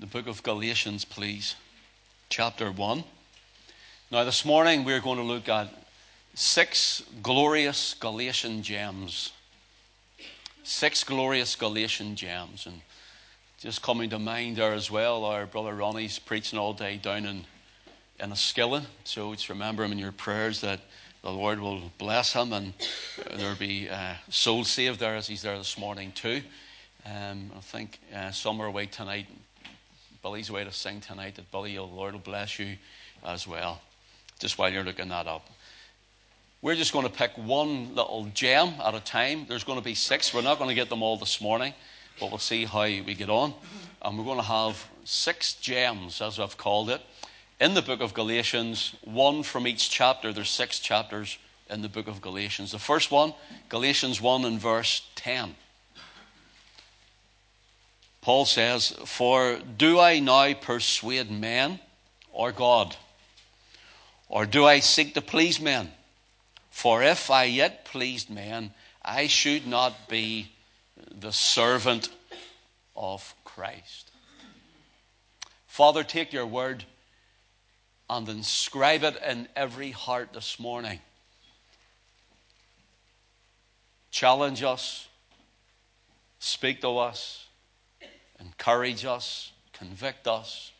the book of Galatians, please, chapter 1. Now, this morning we're going to look at six glorious Galatian gems. Six glorious Galatian gems. And just coming to mind there as well, our brother Ronnie's preaching all day down in, in Enniskillen. So just remember him in your prayers that the Lord will bless him and there'll be uh, soul saved there as he's there this morning too. Um, I think uh, some are away tonight. Billy's way to sing tonight. That Billy, the Lord will bless you as well just while you're looking that up. We're just going to pick one little gem at a time. There's going to be six. We're not going to get them all this morning, but we'll see how we get on. And we're going to have six gems, as I've called it, in the book of Galatians, one from each chapter. There's six chapters in the book of Galatians. The first one, Galatians 1 and verse 10. Paul says, For do I now persuade men or God? Or do I seek to please men? For if I yet pleased men, I should not be the servant of Christ. Father, take your word and inscribe it in every heart this morning. Challenge us, speak to us, encourage us, convict us.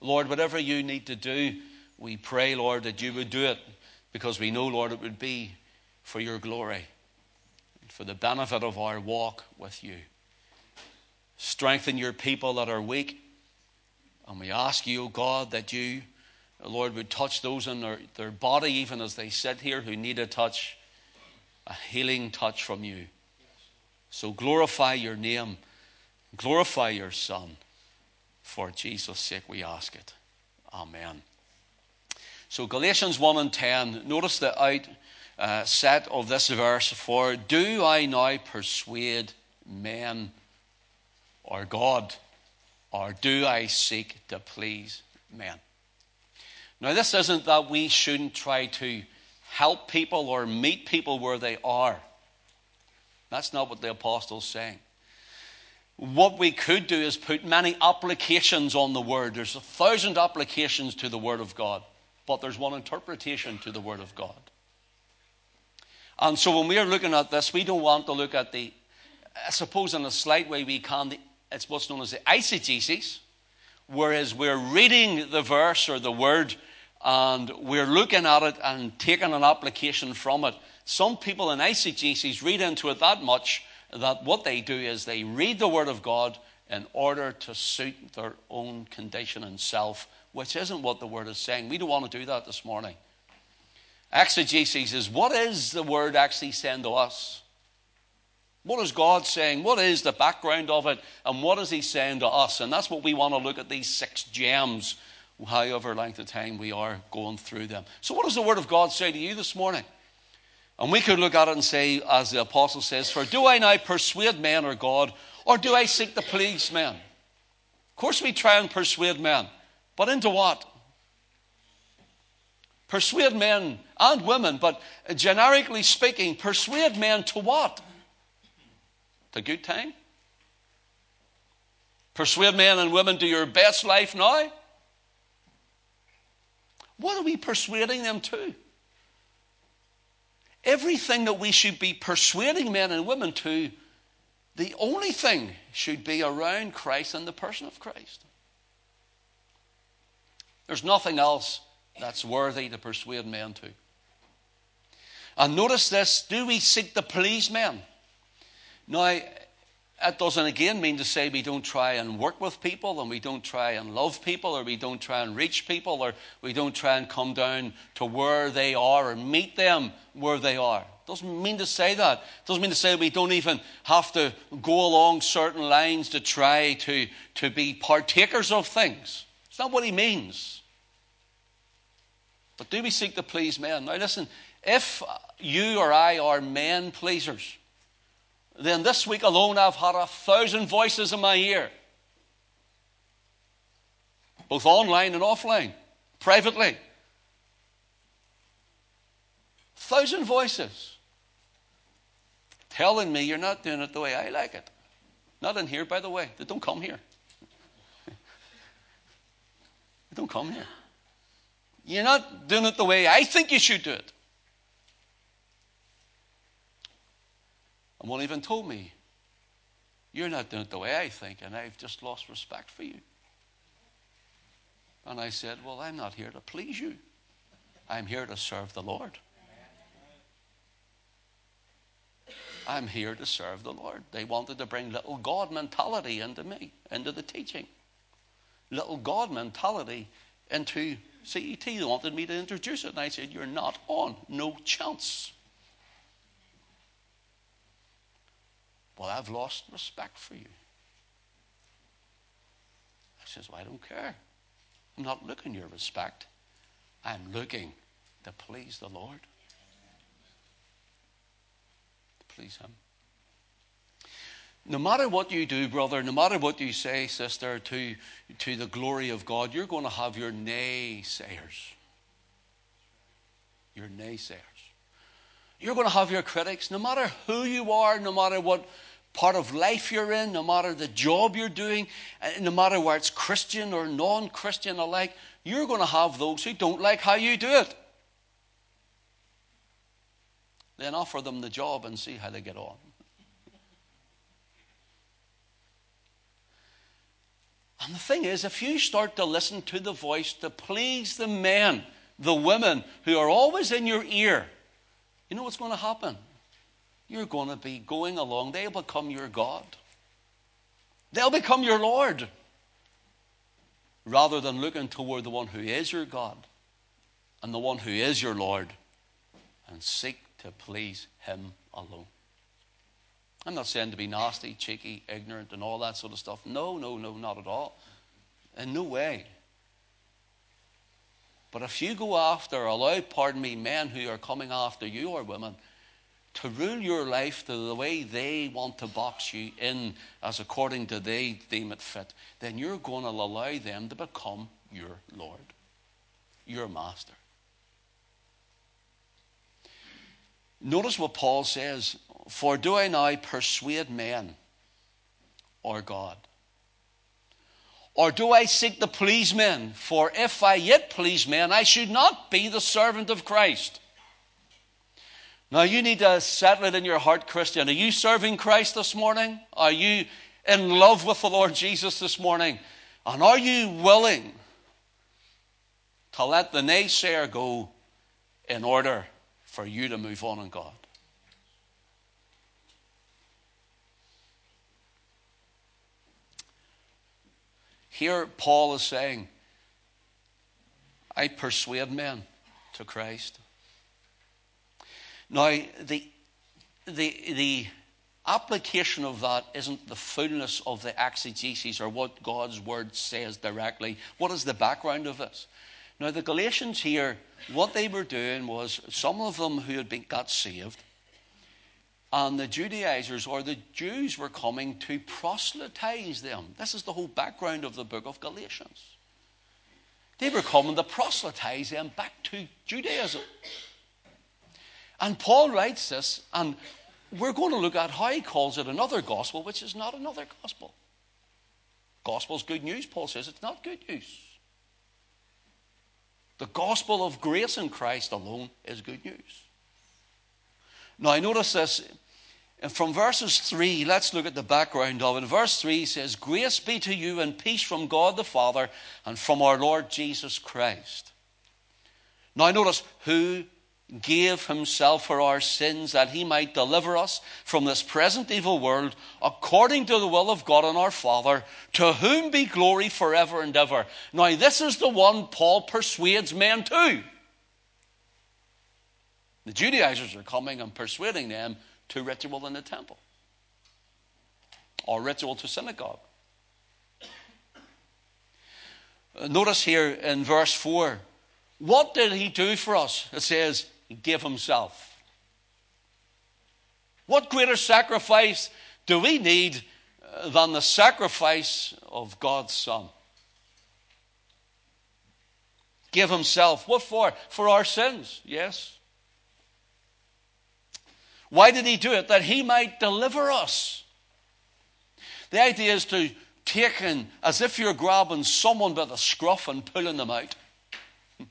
Lord, whatever you need to do we pray, Lord, that you would do it because we know, Lord, it would be for your glory, and for the benefit of our walk with you. Strengthen your people that are weak. And we ask you, O God, that you, Lord, would touch those in their, their body, even as they sit here, who need a touch, a healing touch from you. So glorify your name, glorify your Son. For Jesus' sake, we ask it. Amen. So, Galatians 1 and 10, notice the outset uh, of this verse For do I now persuade men or God, or do I seek to please men? Now, this isn't that we shouldn't try to help people or meet people where they are. That's not what the apostle's saying. What we could do is put many applications on the word. There's a thousand applications to the word of God but there's one interpretation to the Word of God. And so when we are looking at this, we don't want to look at the, I suppose in a slight way we can, it's what's known as the eisegesis, whereas we're reading the verse or the word and we're looking at it and taking an application from it. Some people in eisegesis read into it that much that what they do is they read the Word of God in order to suit their own condition and self which isn't what the word is saying. We don't want to do that this morning. Exegesis is what is the word actually saying to us? What is God saying? What is the background of it? And what is He saying to us? And that's what we want to look at these six gems, however length of time we are going through them. So, what does the Word of God say to you this morning? And we could look at it and say, as the apostle says, For do I now persuade men or God, or do I seek to please men? Of course, we try and persuade men. But into what? Persuade men and women, but generically speaking, persuade men to what? To good time? Persuade men and women to your best life now? What are we persuading them to? Everything that we should be persuading men and women to, the only thing should be around Christ and the person of Christ. There's nothing else that's worthy to persuade men to. And notice this do we seek to please men? Now, that doesn't again mean to say we don't try and work with people and we don't try and love people or we don't try and reach people or we don't try and come down to where they are or meet them where they are. Doesn't mean to say that. Doesn't mean to say we don't even have to go along certain lines to try to, to be partakers of things. It's not what he means. But do we seek to please men? Now, listen, if you or I are men pleasers, then this week alone I've had a thousand voices in my ear, both online and offline, privately. Thousand voices telling me you're not doing it the way I like it. Not in here, by the way. They don't come here. They don't come here. You're not doing it the way I think you should do it. And one even told me, You're not doing it the way I think, and I've just lost respect for you. And I said, Well, I'm not here to please you, I'm here to serve the Lord. I'm here to serve the Lord. They wanted to bring little God mentality into me, into the teaching. Little God mentality into CET. They wanted me to introduce it, and I said, You're not on. No chance. Well, I've lost respect for you. I says, Well, I don't care. I'm not looking your respect. I'm looking to please the Lord. To please Him. No matter what you do, brother, no matter what you say, sister, to, to the glory of God, you're going to have your naysayers. Your naysayers. You're going to have your critics, no matter who you are, no matter what part of life you're in, no matter the job you're doing, uh, no matter where it's Christian or non Christian alike, you're going to have those who don't like how you do it. Then offer them the job and see how they get on. And the thing is, if you start to listen to the voice to please the men, the women who are always in your ear, you know what's going to happen? You're going to be going along. They'll become your God, they'll become your Lord, rather than looking toward the one who is your God and the one who is your Lord and seek to please Him alone. I'm not saying to be nasty, cheeky, ignorant, and all that sort of stuff. No, no, no, not at all. In no way. But if you go after, allow, pardon me, men who are coming after you or women to rule your life the way they want to box you in as according to they deem it fit, then you're going to allow them to become your Lord, your master. Notice what Paul says For do I now persuade men or God? Or do I seek to please men? For if I yet please men, I should not be the servant of Christ. Now, you need to settle it in your heart, Christian. Are you serving Christ this morning? Are you in love with the Lord Jesus this morning? And are you willing to let the naysayer go in order for you to move on in God? Here, Paul is saying, I persuade men to Christ. Now, the, the, the application of that isn't the fullness of the exegesis or what God's word says directly. What is the background of this? Now, the Galatians here, what they were doing was some of them who had been got saved, and the Judaizers or the Jews were coming to proselytize them. This is the whole background of the book of Galatians. They were coming to proselytize them back to Judaism. And Paul writes this, and we're going to look at how he calls it another gospel, which is not another gospel. Gospel is good news. Paul says it's not good news. The gospel of grace in Christ alone is good news. Now, notice this from verses 3. Let's look at the background of it. Verse 3 says, Grace be to you and peace from God the Father and from our Lord Jesus Christ. Now, notice who gave himself for our sins that he might deliver us from this present evil world according to the will of God and our Father, to whom be glory forever and ever. Now, this is the one Paul persuades men to. The Judaizers are coming and persuading them to ritual in the temple or ritual to synagogue. Notice here in verse 4 what did he do for us? It says, he gave himself. What greater sacrifice do we need uh, than the sacrifice of God's Son? Give himself. What for? For our sins, yes. Why did he do it? That he might deliver us. The idea is to taken as if you're grabbing someone by the scruff and pulling them out.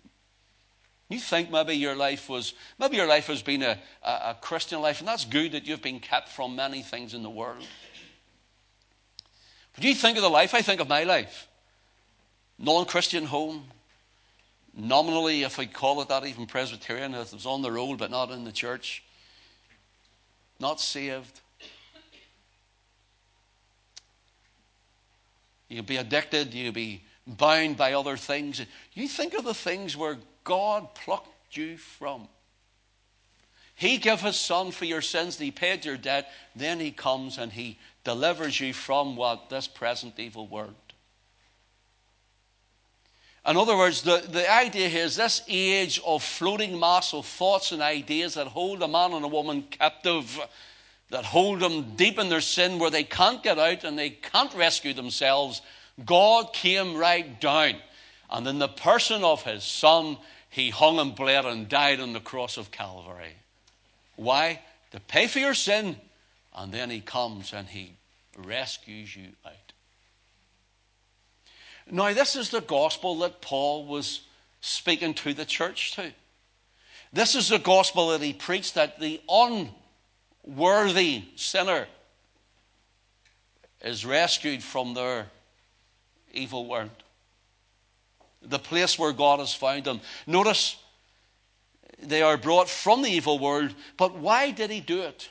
You think maybe your life was, maybe your life has been a, a, a, Christian life, and that's good that you've been kept from many things in the world. But you think of the life, I think of my life. Non Christian home, nominally, if I call it that, even Presbyterian, it was on the road but not in the church. Not saved. You'll be addicted, you'll be bound by other things. You think of the things where God plucked you from. He gave his son for your sins, he paid your debt, then he comes and he delivers you from what? This present evil world. In other words, the, the idea here is this age of floating mass of thoughts and ideas that hold a man and a woman captive, that hold them deep in their sin where they can't get out and they can't rescue themselves. God came right down. And in the person of his son, he hung and bled and died on the cross of Calvary. Why? To pay for your sin. And then he comes and he rescues you out. Now, this is the gospel that Paul was speaking to the church to. This is the gospel that he preached that the unworthy sinner is rescued from their evil world. The place where God has found them. Notice they are brought from the evil world, but why did he do it?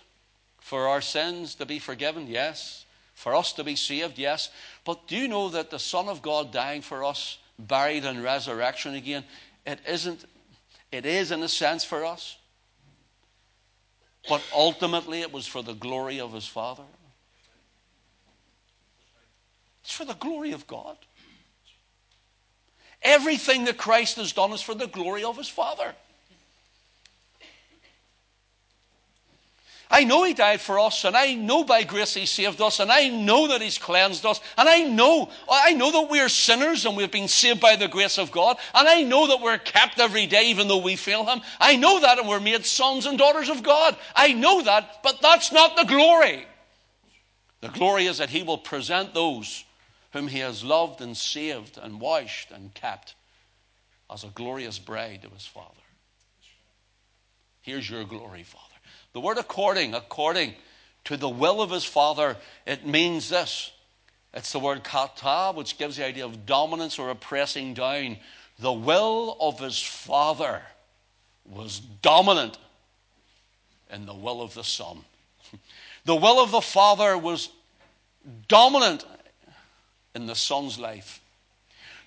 For our sins to be forgiven? Yes. For us to be saved? Yes. But do you know that the Son of God dying for us, buried and resurrection again, it isn't, it is in a sense for us. But ultimately it was for the glory of his Father. It's for the glory of God. Everything that Christ has done is for the glory of his Father. I know He died for us, and I know by grace He saved us, and I know that He's cleansed us, and I know, I know that we are sinners and we've been saved by the grace of God, and I know that we're kept every day even though we fail Him. I know that, and we're made sons and daughters of God. I know that, but that's not the glory. The glory is that He will present those whom He has loved and saved and washed and kept as a glorious bride of His Father. Here's your glory, Father. The word according, according to the will of his father, it means this. It's the word kata, which gives the idea of dominance or oppressing down. The will of his father was dominant in the will of the son. The will of the father was dominant in the son's life.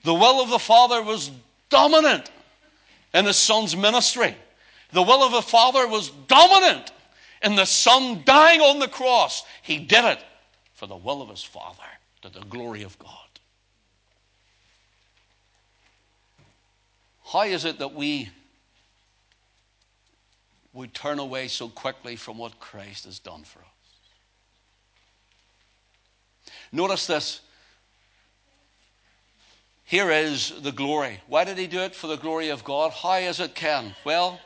The will of the father was dominant in the son's ministry. The will of the father was dominant and the Son dying on the cross, he did it for the will of his Father, to the glory of God. How is it that we would turn away so quickly from what Christ has done for us? Notice this. Here is the glory. Why did he do it? For the glory of God. How is it, Ken? Well,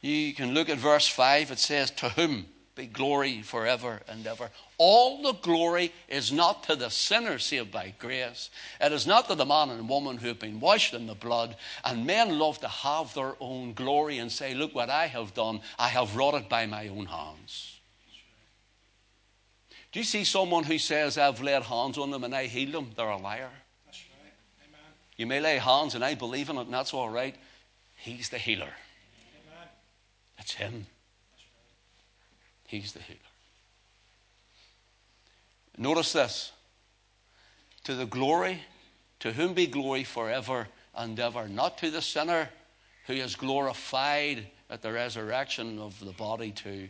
you can look at verse 5. It says, To whom be glory forever and ever. All the glory is not to the sinner saved by grace. It is not to the man and woman who have been washed in the blood. And men love to have their own glory and say, Look what I have done. I have wrought it by my own hands. Do you see someone who says, I've laid hands on them and I healed them? They're a liar. That's right. Amen. You may lay hands and I believe in it and that's all right. He's the healer. It's Him. He's the healer. Notice this. To the glory, to whom be glory forever and ever. Not to the sinner who is glorified at the resurrection of the body too,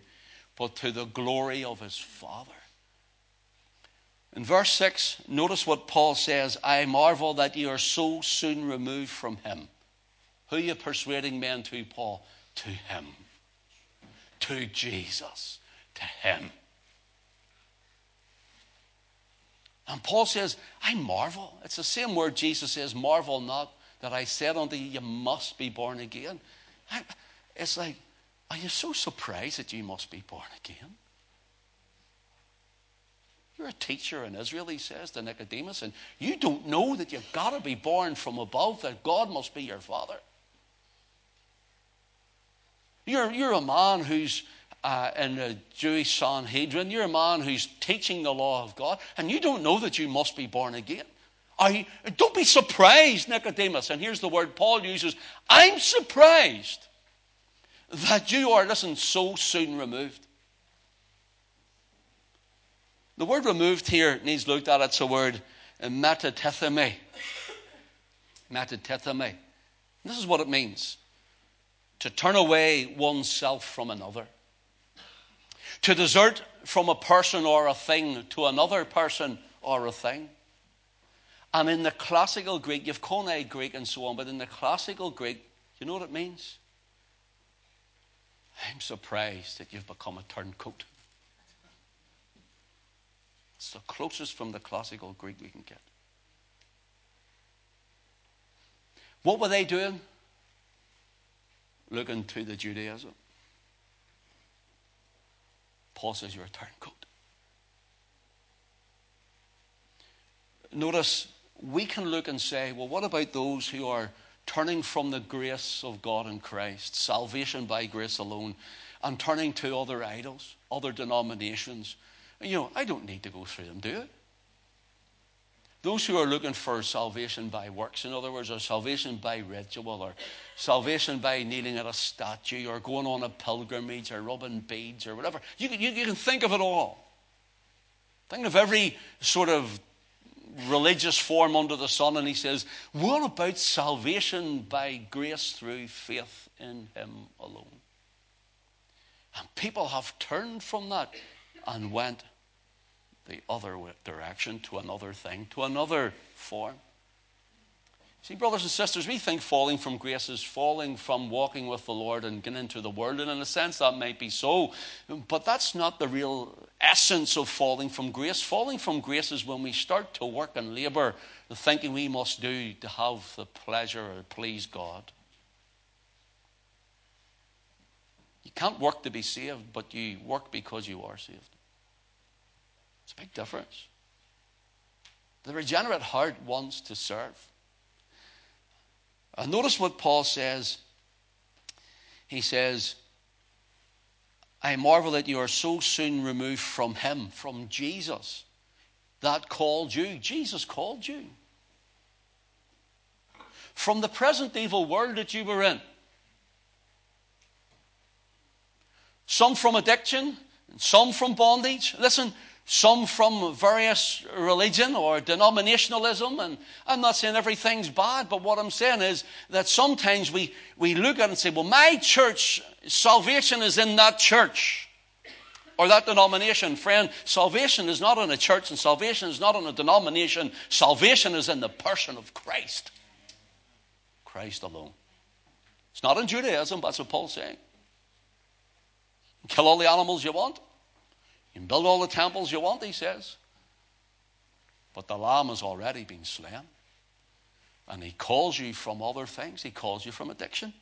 but to the glory of his Father. In verse 6, notice what Paul says I marvel that you are so soon removed from him. Who are you persuading men to, Paul? To him to Jesus, to Him. And Paul says, I marvel. It's the same word Jesus says, marvel not that I said unto you, you must be born again. I, it's like, are you so surprised that you must be born again? You're a teacher in Israel, he says to Nicodemus, and you don't know that you've got to be born from above, that God must be your father. You're, you're a man who's uh, in the Jewish Sanhedrin. You're a man who's teaching the law of God, and you don't know that you must be born again. I, don't be surprised, Nicodemus. And here's the word Paul uses I'm surprised that you are, listen, so soon removed. The word removed here needs looked at. It's a word metatithemi. Metatithemi. This is what it means to turn away oneself from another, to desert from a person or a thing to another person or a thing. And in the classical Greek, you've Koine Greek and so on, but in the classical Greek, you know what it means? I'm surprised that you've become a turncoat. It's the closest from the classical Greek we can get. What were they doing? Looking to the Judaism. Paul says you're a turncoat. Notice we can look and say, well, what about those who are turning from the grace of God in Christ, salvation by grace alone, and turning to other idols, other denominations? You know, I don't need to go through them, do it. Those who are looking for salvation by works, in other words, or salvation by ritual, or salvation by kneeling at a statue, or going on a pilgrimage, or rubbing beads, or whatever, you, you, you can think of it all. Think of every sort of religious form under the sun, and he says, What about salvation by grace through faith in him alone? And people have turned from that and went the other direction to another thing, to another form. See, brothers and sisters, we think falling from grace is falling from walking with the Lord and getting into the world. And in a sense, that might be so. But that's not the real essence of falling from grace. Falling from grace is when we start to work and labor, the thinking we must do to have the pleasure or please God. You can't work to be saved, but you work because you are saved. It's a big difference. The regenerate heart wants to serve. And notice what Paul says. He says, I marvel that you are so soon removed from him, from Jesus, that called you. Jesus called you. From the present evil world that you were in. Some from addiction, and some from bondage. Listen, some from various religion or denominationalism. And I'm not saying everything's bad, but what I'm saying is that sometimes we, we look at it and say, well, my church, salvation is in that church or that denomination. Friend, salvation is not in a church and salvation is not in a denomination. Salvation is in the person of Christ. Christ alone. It's not in Judaism, that's what Paul's saying. Kill all the animals you want. You can build all the temples you want, he says. But the lamb has already been slain. And he calls you from other things, he calls you from addiction.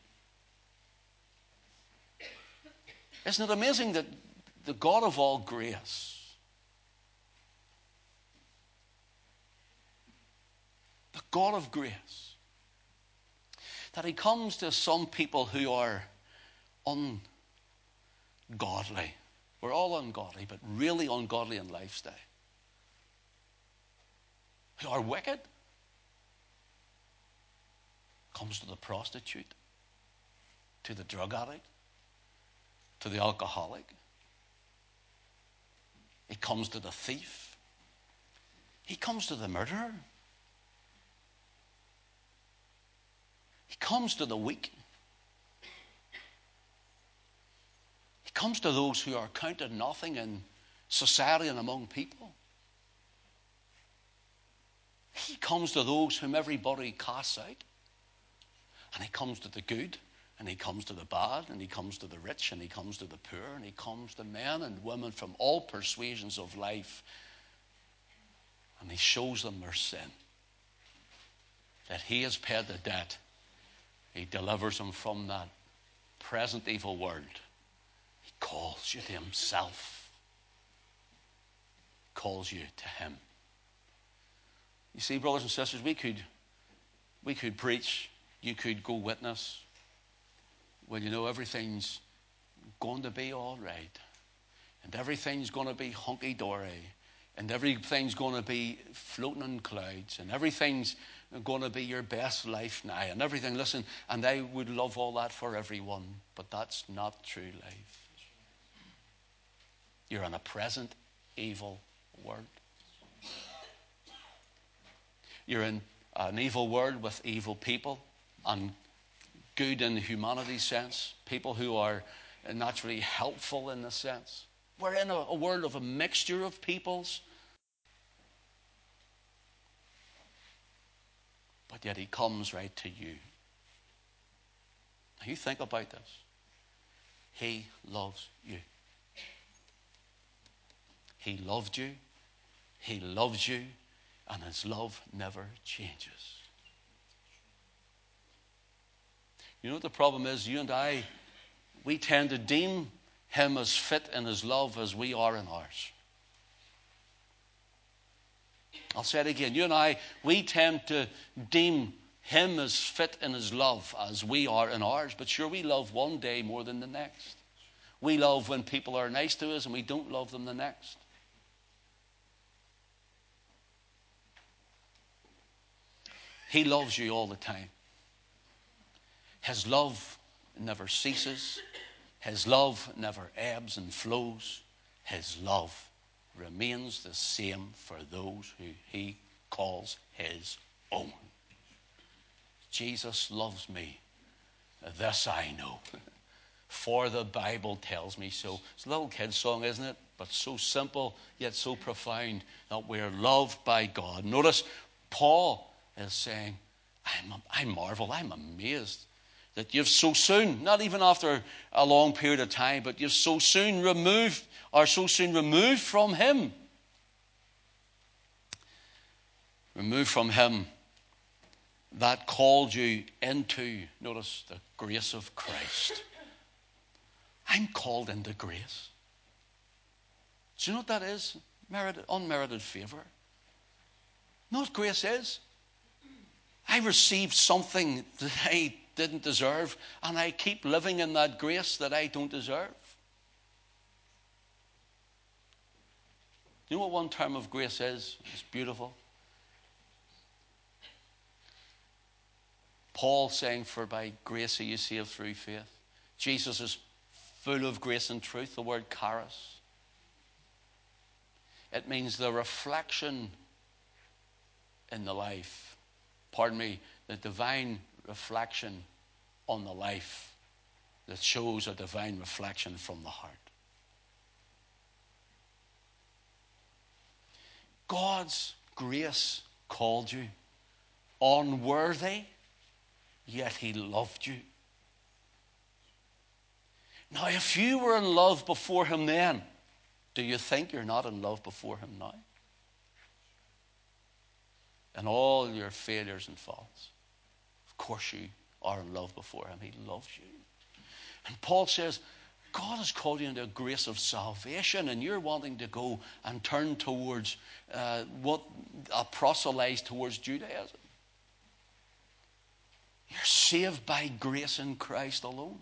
Isn't it amazing that the God of all grace, the God of grace, that he comes to some people who are ungodly we're all ungodly, but really ungodly in lifestyle. Who are wicked. Comes to the prostitute, to the drug addict, to the alcoholic. He comes to the thief. He comes to the murderer. He comes to the weak. Comes to those who are counted nothing in society and among people. He comes to those whom everybody casts out. And he comes to the good, and he comes to the bad, and he comes to the rich, and he comes to the poor, and he comes to men and women from all persuasions of life. And he shows them their sin. That he has paid the debt. He delivers them from that present evil world calls you to himself. calls you to Him. You see, brothers and sisters, we could, we could preach, you could go witness. Well, you know, everything's going to be all right, and everything's going to be hunky dory, and everything's going to be floating in clouds, and everything's going to be your best life now, and everything. Listen, and I would love all that for everyone, but that's not true life. You're in a present evil world. You're in an evil world with evil people and good in the humanity sense, people who are naturally helpful in the sense. We're in a, a world of a mixture of peoples. But yet he comes right to you. Now you think about this. He loves you. He loved you. He loves you. And his love never changes. You know what the problem is? You and I, we tend to deem him as fit in his love as we are in ours. I'll say it again. You and I, we tend to deem him as fit in his love as we are in ours, but sure, we love one day more than the next. We love when people are nice to us and we don't love them the next. He loves you all the time. His love never ceases, His love never ebbs and flows. His love remains the same for those who He calls His own. Jesus loves me. This I know. For the Bible tells me so. It's a little kid's song, isn't it? But so simple, yet so profound that we're loved by God. Notice Paul is saying, I'm, I marvel, I'm amazed that you've so soon, not even after a long period of time, but you've so soon removed, or so soon removed from Him. Removed from Him that called you into, notice, the grace of Christ. I'm called into grace. Do you know what that is? Merited, unmerited favor. What grace is? I received something that I didn't deserve, and I keep living in that grace that I don't deserve. You know what one term of grace is? It's beautiful. Paul saying, For by grace are you saved through faith. Jesus is full of grace and truth, the word charis. It means the reflection in the life pardon me, the divine reflection on the life that shows a divine reflection from the heart. God's grace called you unworthy, yet He loved you. Now, if you were in love before Him then, do you think you're not in love before Him now? And all your failures and faults. Of course, you are in love before Him. He loves you. And Paul says, God has called you into a grace of salvation, and you're wanting to go and turn towards uh, what a proselyte towards Judaism. You're saved by grace in Christ alone.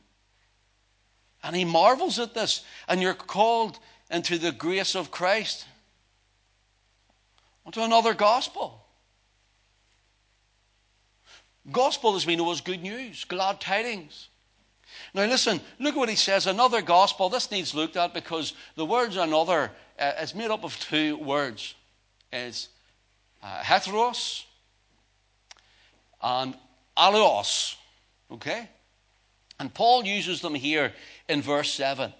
And he marvels at this, and you're called into the grace of Christ, onto another gospel. Gospel, as we know, is good news, glad tidings. Now, listen, look at what he says. Another gospel. This needs looked at because the words another uh, is made up of two words. It's uh, heteros and allos. Okay? And Paul uses them here in verse 7.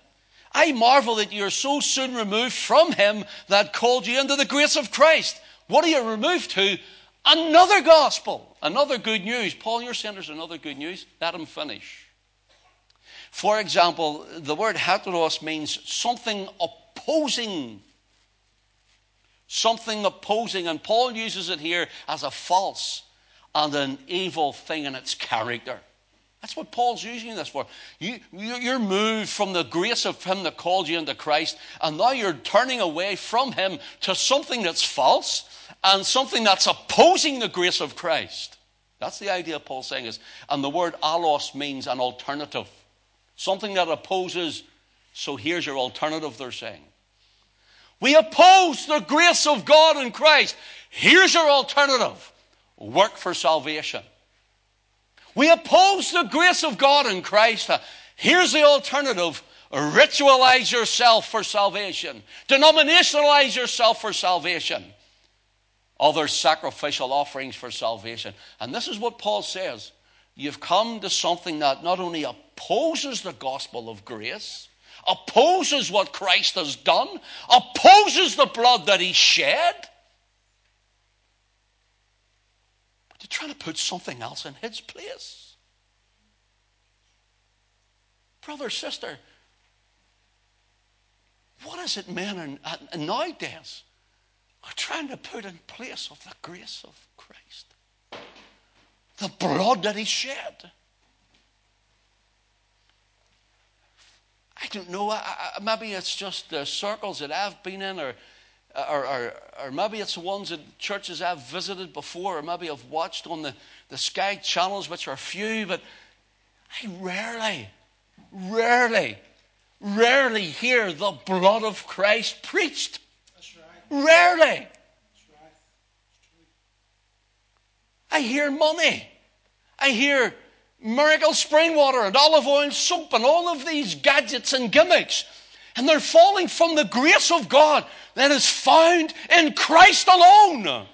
I marvel that you're so soon removed from him that called you into the grace of Christ. What are you removed to? Another gospel, another good news. Paul, you're saying another good news. Let him finish. For example, the word heteros means something opposing. Something opposing. And Paul uses it here as a false and an evil thing in its character. That's what Paul's using this for. You, you're moved from the grace of Him that called you into Christ, and now you're turning away from Him to something that's false and something that's opposing the grace of Christ. That's the idea Paul's saying is, and the word allos means an alternative, something that opposes. So here's your alternative, they're saying. We oppose the grace of God in Christ. Here's your alternative work for salvation. We oppose the grace of God in Christ. Here's the alternative ritualize yourself for salvation, denominationalize yourself for salvation, other sacrificial offerings for salvation. And this is what Paul says you've come to something that not only opposes the gospel of grace, opposes what Christ has done, opposes the blood that he shed. But you're trying to put something else in his place. Brother, sister, what is it men are, uh, nowadays are trying to put in place of the grace of Christ? The blood that he shed. I don't know. I, I, maybe it's just the circles that I've been in, or, or, or, or, maybe it's the ones that churches I've visited before, or maybe I've watched on the, the Sky channels, which are few, but I rarely, rarely, rarely hear the blood of Christ preached. Right. Rarely. Right. I hear money. I hear miracle spring water and olive oil soap and all of these gadgets and gimmicks. And they're falling from the grace of God that is found in Christ alone.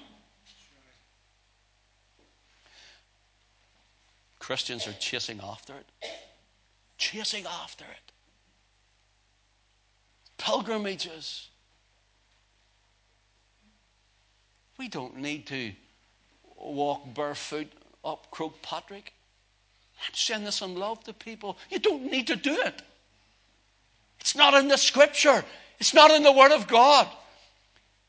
Christians are chasing after it. Chasing after it. Pilgrimages. We don't need to walk barefoot up Croagh Patrick. I'm this in love to people. You don't need to do it. It's not in the scripture, it's not in the Word of God.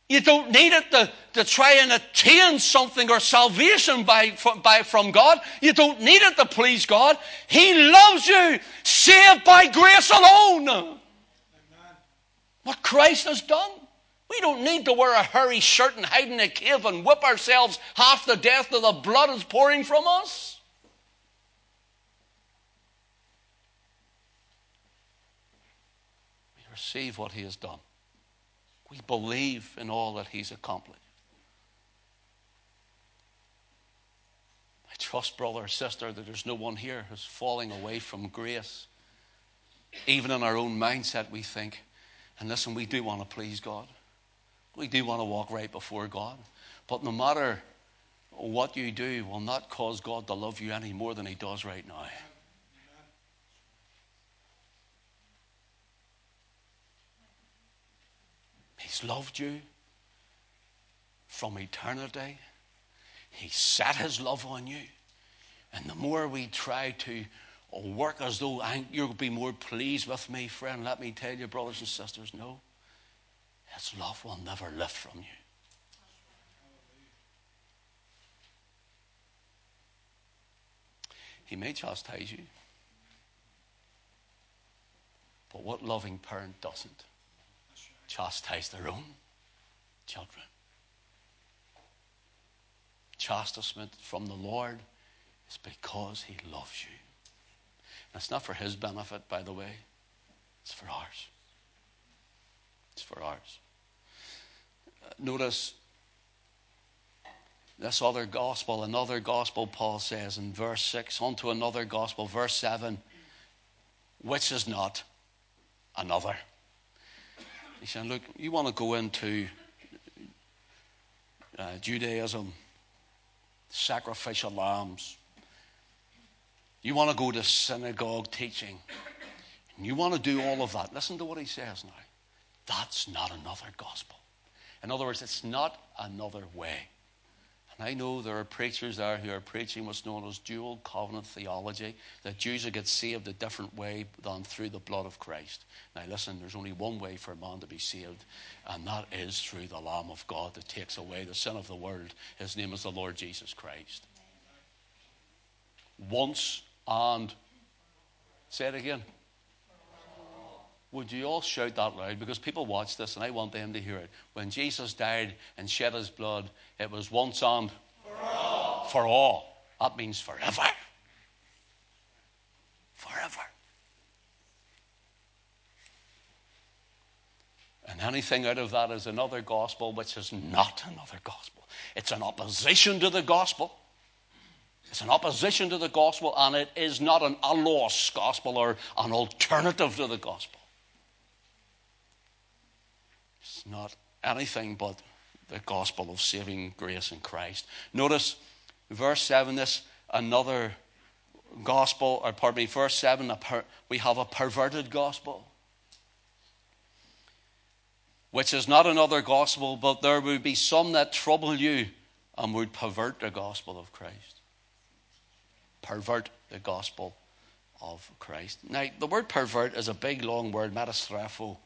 You don't need it to, to try and attain something or salvation by, by, from God. You don't need it to please God. He loves you, saved by grace alone. Amen. What Christ has done. We don't need to wear a hairy shirt and hide in a cave and whip ourselves half to death till the blood is pouring from us. Receive what He has done. We believe in all that He's accomplished. I trust, brother or sister, that there's no one here who's falling away from grace. Even in our own mindset, we think, and listen, we do want to please God. We do want to walk right before God. But no matter what you do, will not cause God to love you any more than He does right now. He's loved you from eternity. He set his love on you. And the more we try to work as though you'll be more pleased with me, friend, let me tell you, brothers and sisters, no. His love will never lift from you. He may chastise you. But what loving parent doesn't? Chastise their own children. Chastisement from the Lord is because He loves you. And it's not for His benefit, by the way, it's for ours. It's for ours. Uh, notice this other gospel, another gospel, Paul says in verse 6, onto another gospel, verse 7, which is not another. He said, Look, you want to go into uh, Judaism, sacrificial lambs. You want to go to synagogue teaching. And you want to do all of that. Listen to what he says now. That's not another gospel. In other words, it's not another way. And I know there are preachers there who are preaching what's known as dual covenant theology, that Jews will get saved a different way than through the blood of Christ. Now, listen, there's only one way for a man to be saved, and that is through the Lamb of God that takes away the sin of the world. His name is the Lord Jesus Christ. Once and say it again. Would you all shout that loud? Because people watch this and I want them to hear it. When Jesus died and shed his blood, it was once and for all. For all. That means forever. Forever. And anything out of that is another gospel, which is not another gospel. It's an opposition to the gospel. It's an opposition to the gospel, and it is not an allos gospel or an alternative to the gospel. It's not anything but the gospel of saving grace in Christ. Notice verse 7 this another gospel, or pardon me, verse 7, per, we have a perverted gospel, which is not another gospel, but there will be some that trouble you and would pervert the gospel of Christ. Pervert the gospel of Christ. Now, the word pervert is a big, long word, metastrapho.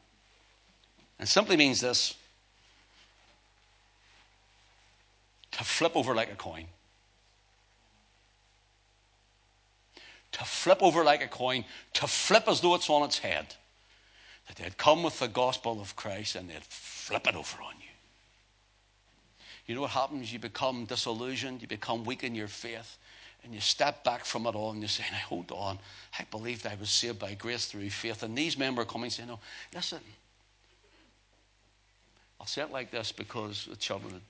It simply means this to flip over like a coin. To flip over like a coin, to flip as though it's on its head. That they'd come with the gospel of Christ and they'd flip it over on you. You know what happens? You become disillusioned, you become weak in your faith, and you step back from it all and you say, hold on, I believed I was saved by grace through faith. And these men were coming saying, no, listen, I'll say it like this because the children,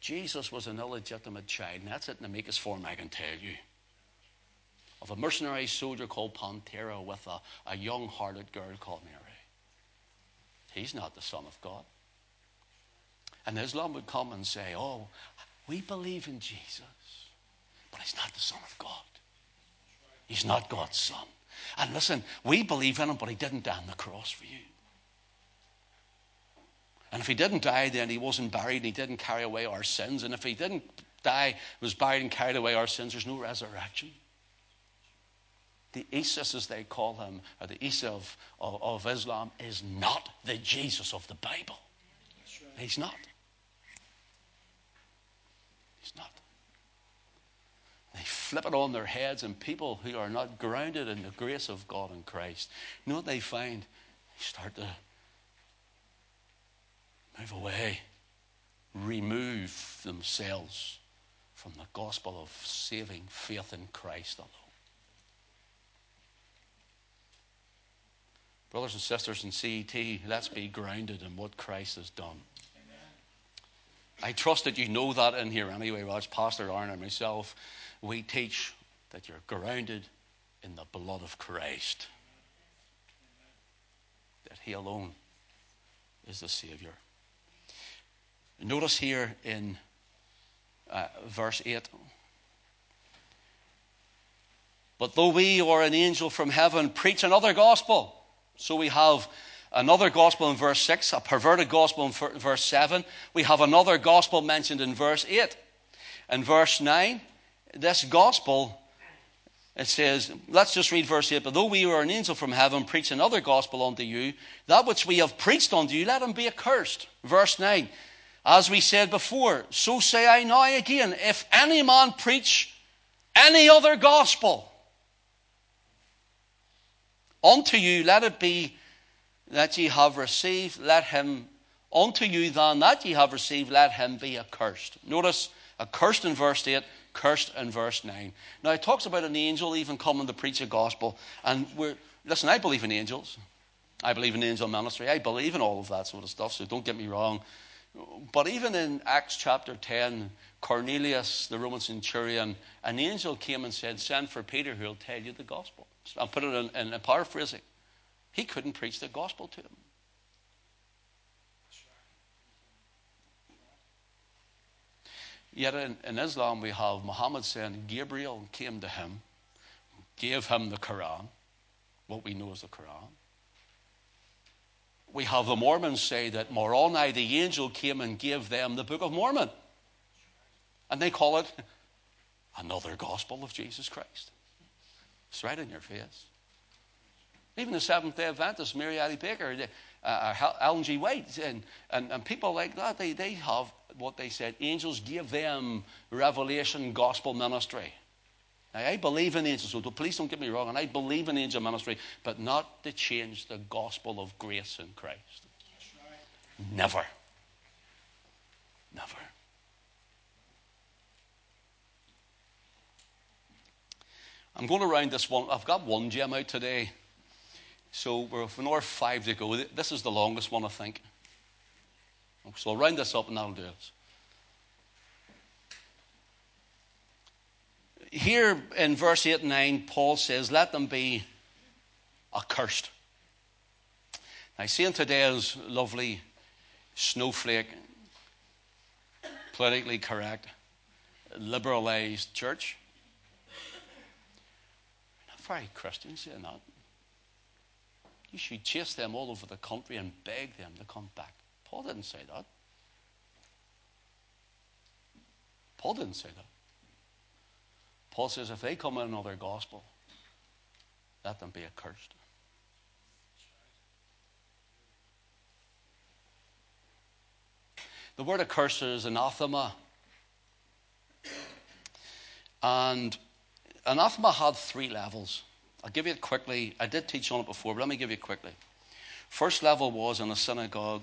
Jesus was an illegitimate child, and that's it in the meekest form I can tell you. Of a mercenary soldier called Pantera with a, a young hearted girl called Mary. He's not the Son of God. And Islam would come and say, Oh, we believe in Jesus, but he's not the Son of God. He's not God's Son. And listen, we believe in him, but he didn't die on the cross for you. And if he didn't die, then he wasn't buried and he didn't carry away our sins. And if he didn't die, was buried and carried away our sins, there's no resurrection. The Isis, as they call him, or the Isa of, of, of Islam, is not the Jesus of the Bible. Right. He's not. He's not. They flip it on their heads, and people who are not grounded in the grace of God and Christ, you know what they find? They start to move away, remove themselves from the gospel of saving faith in Christ alone. Brothers and sisters in CET, let's be grounded in what Christ has done. I trust that you know that in here anyway. As Pastor Aaron and myself, we teach that you're grounded in the blood of Christ. That He alone is the Savior. Notice here in uh, verse 8. But though we or an angel from heaven preach another gospel, so we have another gospel in verse 6, a perverted gospel in verse 7. We have another gospel mentioned in verse 8. In verse 9, this gospel, it says, let's just read verse 8. But though we or an angel from heaven preach another gospel unto you, that which we have preached unto you, let him be accursed. Verse 9. As we said before, so say I now again if any man preach any other gospel unto you, let it be that ye have received, let him, unto you then that ye have received, let him be accursed. Notice, accursed in verse 8, cursed in verse 9. Now, it talks about an angel even coming to preach a gospel. And we're, listen, I believe in angels. I believe in angel ministry. I believe in all of that sort of stuff, so don't get me wrong. But even in Acts chapter 10, Cornelius, the Roman centurion, an angel came and said, Send for Peter who will tell you the gospel. I'll put it in, in a paraphrasing. He couldn't preach the gospel to him. Yet in, in, Islam, we have Muhammad saying Gabriel came to him, gave him the Quran, what we know as the Quran we have the Mormons say that Moroni, the angel, came and gave them the Book of Mormon. And they call it another gospel of Jesus Christ. It's right in your face. Even the Seventh day Adventists, Mary Eddy Baker, uh, uh Ellen G. White, and, and, and people like that, they, they have what they said angels gave them revelation gospel ministry. Now, I believe in angels, so please don't get me wrong, and I believe in angel ministry, but not to change the gospel of grace in Christ. Right. Never. Never. I'm going to round this one. I've got one gem out today. So we're another five to go. This is the longest one, I think. So I'll round this up and that'll do it. Here in verse 8 and 9, Paul says, Let them be accursed. Now, seeing today's lovely snowflake, politically correct, liberalized church, not very Christian saying that. You should chase them all over the country and beg them to come back. Paul didn't say that. Paul didn't say that. Paul says if they come in another gospel, let them be accursed. The word accursed is anathema. And anathema had three levels. I'll give you it quickly. I did teach on it before, but let me give you it quickly. First level was in a synagogue,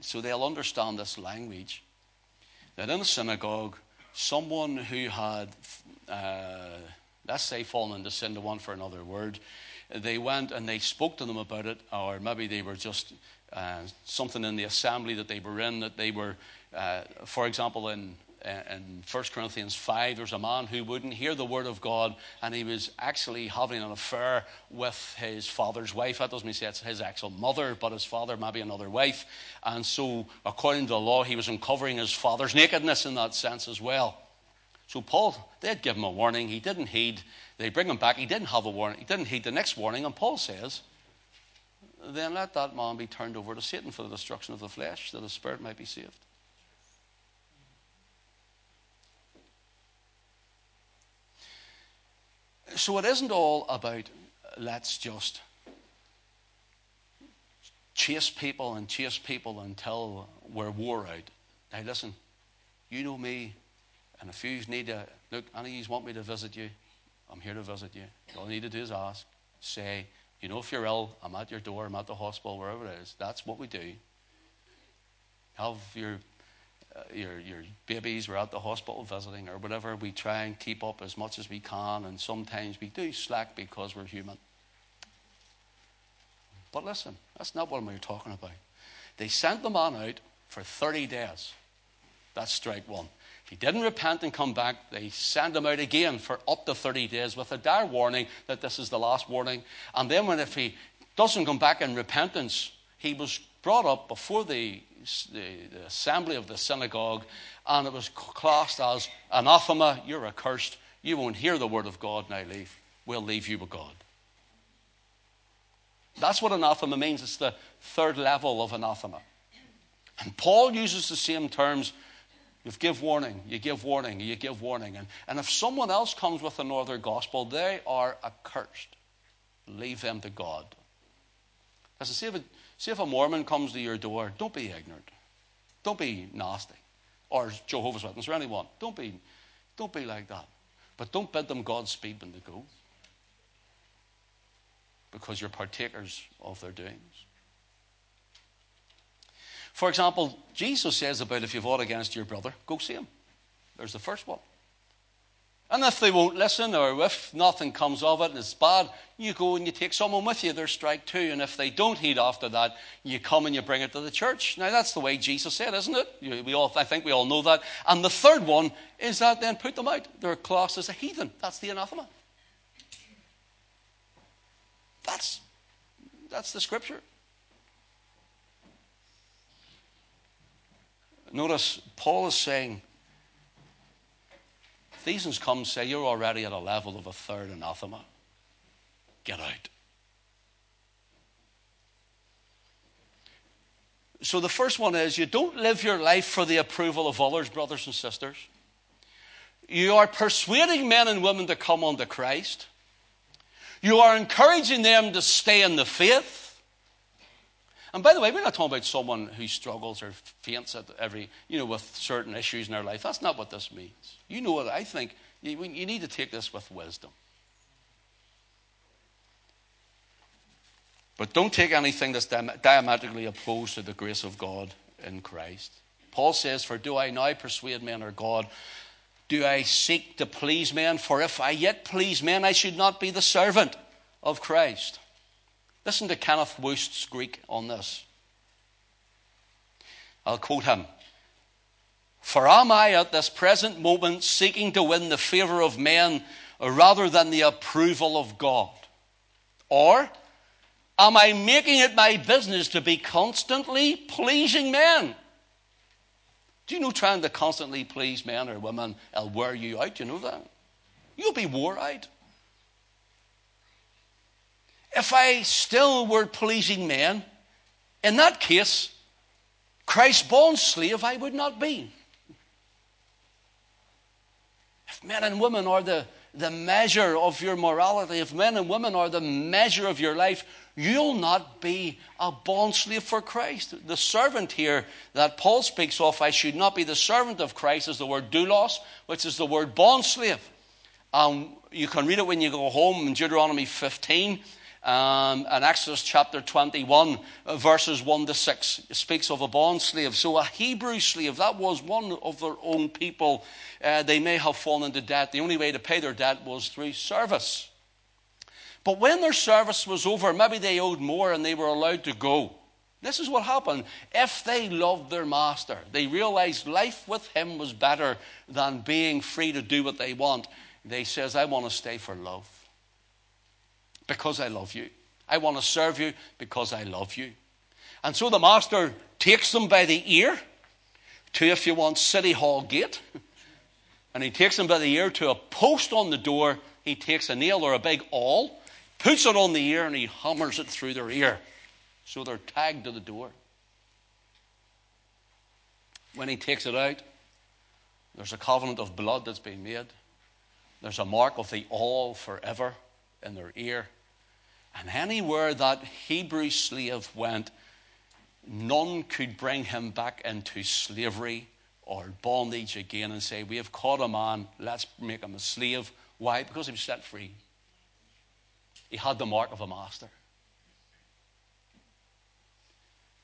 so they'll understand this language. That in a synagogue, someone who had, uh, let's say, fallen into sin, to one for another word, they went and they spoke to them about it, or maybe they were just uh, something in the assembly that they were in that they were, uh, for example, in in 1 Corinthians 5, there's a man who wouldn't hear the word of God and he was actually having an affair with his father's wife. That doesn't mean it's his actual mother, but his father, maybe another wife. And so, according to the law, he was uncovering his father's nakedness in that sense as well. So, Paul, they'd give him a warning. He didn't heed. They bring him back. He didn't have a warning. He didn't heed the next warning. And Paul says, then let that man be turned over to Satan for the destruction of the flesh, that the spirit might be saved. So it isn't all about let's just chase people and chase people until we're wore out. Now, listen, you know me, and if you need to, look, any of you want me to visit you, I'm here to visit you. All you need to do is ask, say, you know, if you're ill, I'm at your door, I'm at the hospital, wherever it is. That's what we do. Have your uh, your, your babies, we're at the hospital visiting or whatever, we try and keep up as much as we can, and sometimes we do slack because we're human. But listen, that's not what we're talking about. They sent the man out for 30 days. That's strike one. If he didn't repent and come back, they send him out again for up to 30 days with a dire warning that this is the last warning. And then, when if he doesn't come back in repentance, he was brought up before the the, the assembly of the synagogue, and it was classed as anathema, you're accursed, you won't hear the word of God, now leave. We'll leave you with God. That's what anathema means. It's the third level of anathema. And Paul uses the same terms. You give warning, you give warning, you give warning. And, and if someone else comes with another gospel, they are accursed. Leave them to God. I say, if it, See, if a Mormon comes to your door, don't be ignorant. Don't be nasty. Or Jehovah's Witness or anyone. Don't be, don't be like that. But don't bid them Godspeed when they go. Because you're partakers of their doings. For example, Jesus says about if you've fought against your brother, go see him. There's the first one. And if they won't listen, or if nothing comes of it and it's bad, you go and you take someone with you. There's strike two. And if they don't heed after that, you come and you bring it to the church. Now, that's the way Jesus said, isn't it? We all, I think we all know that. And the third one is that then put them out. They're classed as a heathen. That's the anathema. That's, that's the scripture. Notice, Paul is saying, Ephesians comes say you're already at a level of a third anathema. Get out. So the first one is you don't live your life for the approval of others, brothers and sisters. You are persuading men and women to come unto Christ. You are encouraging them to stay in the faith. And by the way, we're not talking about someone who struggles or faints at every, you know, with certain issues in their life. That's not what this means. You know what I think You, you need to take this with wisdom. But don't take anything that's diametrically opposed to the grace of God in Christ. Paul says, For do I now persuade men or God? Do I seek to please men? For if I yet please men, I should not be the servant of Christ. Listen to Kenneth Wuest's Greek on this. I'll quote him. For am I at this present moment seeking to win the favor of men rather than the approval of God? Or am I making it my business to be constantly pleasing men? Do you know trying to constantly please men or women will wear you out? Do You know that? You'll be wore out. If I still were pleasing men, in that case, Christ's bond slave I would not be. If men and women are the, the measure of your morality, if men and women are the measure of your life, you'll not be a bond slave for Christ. The servant here that Paul speaks of, I should not be the servant of Christ, is the word doulos, which is the word bond slave. Um, you can read it when you go home in Deuteronomy 15 um, and Exodus chapter 21, uh, verses 1 to 6, speaks of a bond slave. So, a Hebrew slave, that was one of their own people. Uh, they may have fallen into debt. The only way to pay their debt was through service. But when their service was over, maybe they owed more and they were allowed to go. This is what happened. If they loved their master, they realized life with him was better than being free to do what they want. They says, I want to stay for love because I love you. I want to serve you because I love you. And so the master takes them by the ear to, if you want, City Hall Gate. And he takes them by the ear to a post on the door. He takes a nail or a big awl, puts it on the ear, and he hammers it through their ear. So they're tagged to the door. When he takes it out, there's a covenant of blood that's been made. There's a mark of the awl forever in their ear. And anywhere that Hebrew slave went, none could bring him back into slavery or bondage again and say, We have caught a man, let's make him a slave. Why? Because he was set free. He had the mark of a master.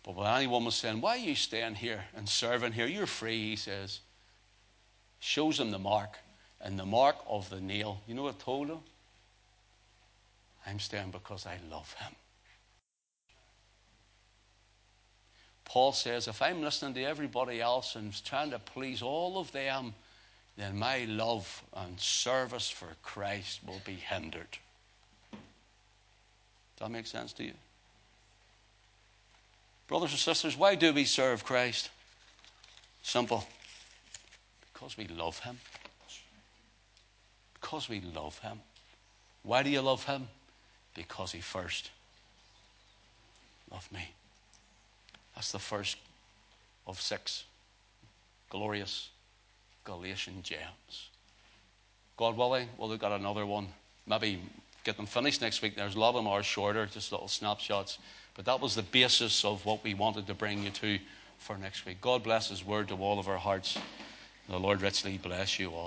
But when anyone was saying, Why are you staying here and serving here? You're free, he says. Shows him the mark and the mark of the nail. You know what I told him? I'm staying because I love him. Paul says, if I'm listening to everybody else and trying to please all of them, then my love and service for Christ will be hindered. Does that make sense to you? Brothers and sisters, why do we serve Christ? Simple. Because we love Him. Because we love Him. Why do you love Him? Because he first loved me. That's the first of six glorious Galatian gems. God willing, we'll look at another one. Maybe get them finished next week. There's a lot of them are shorter, just little snapshots. But that was the basis of what we wanted to bring you to for next week. God bless His word to all of our hearts. The Lord richly bless you all.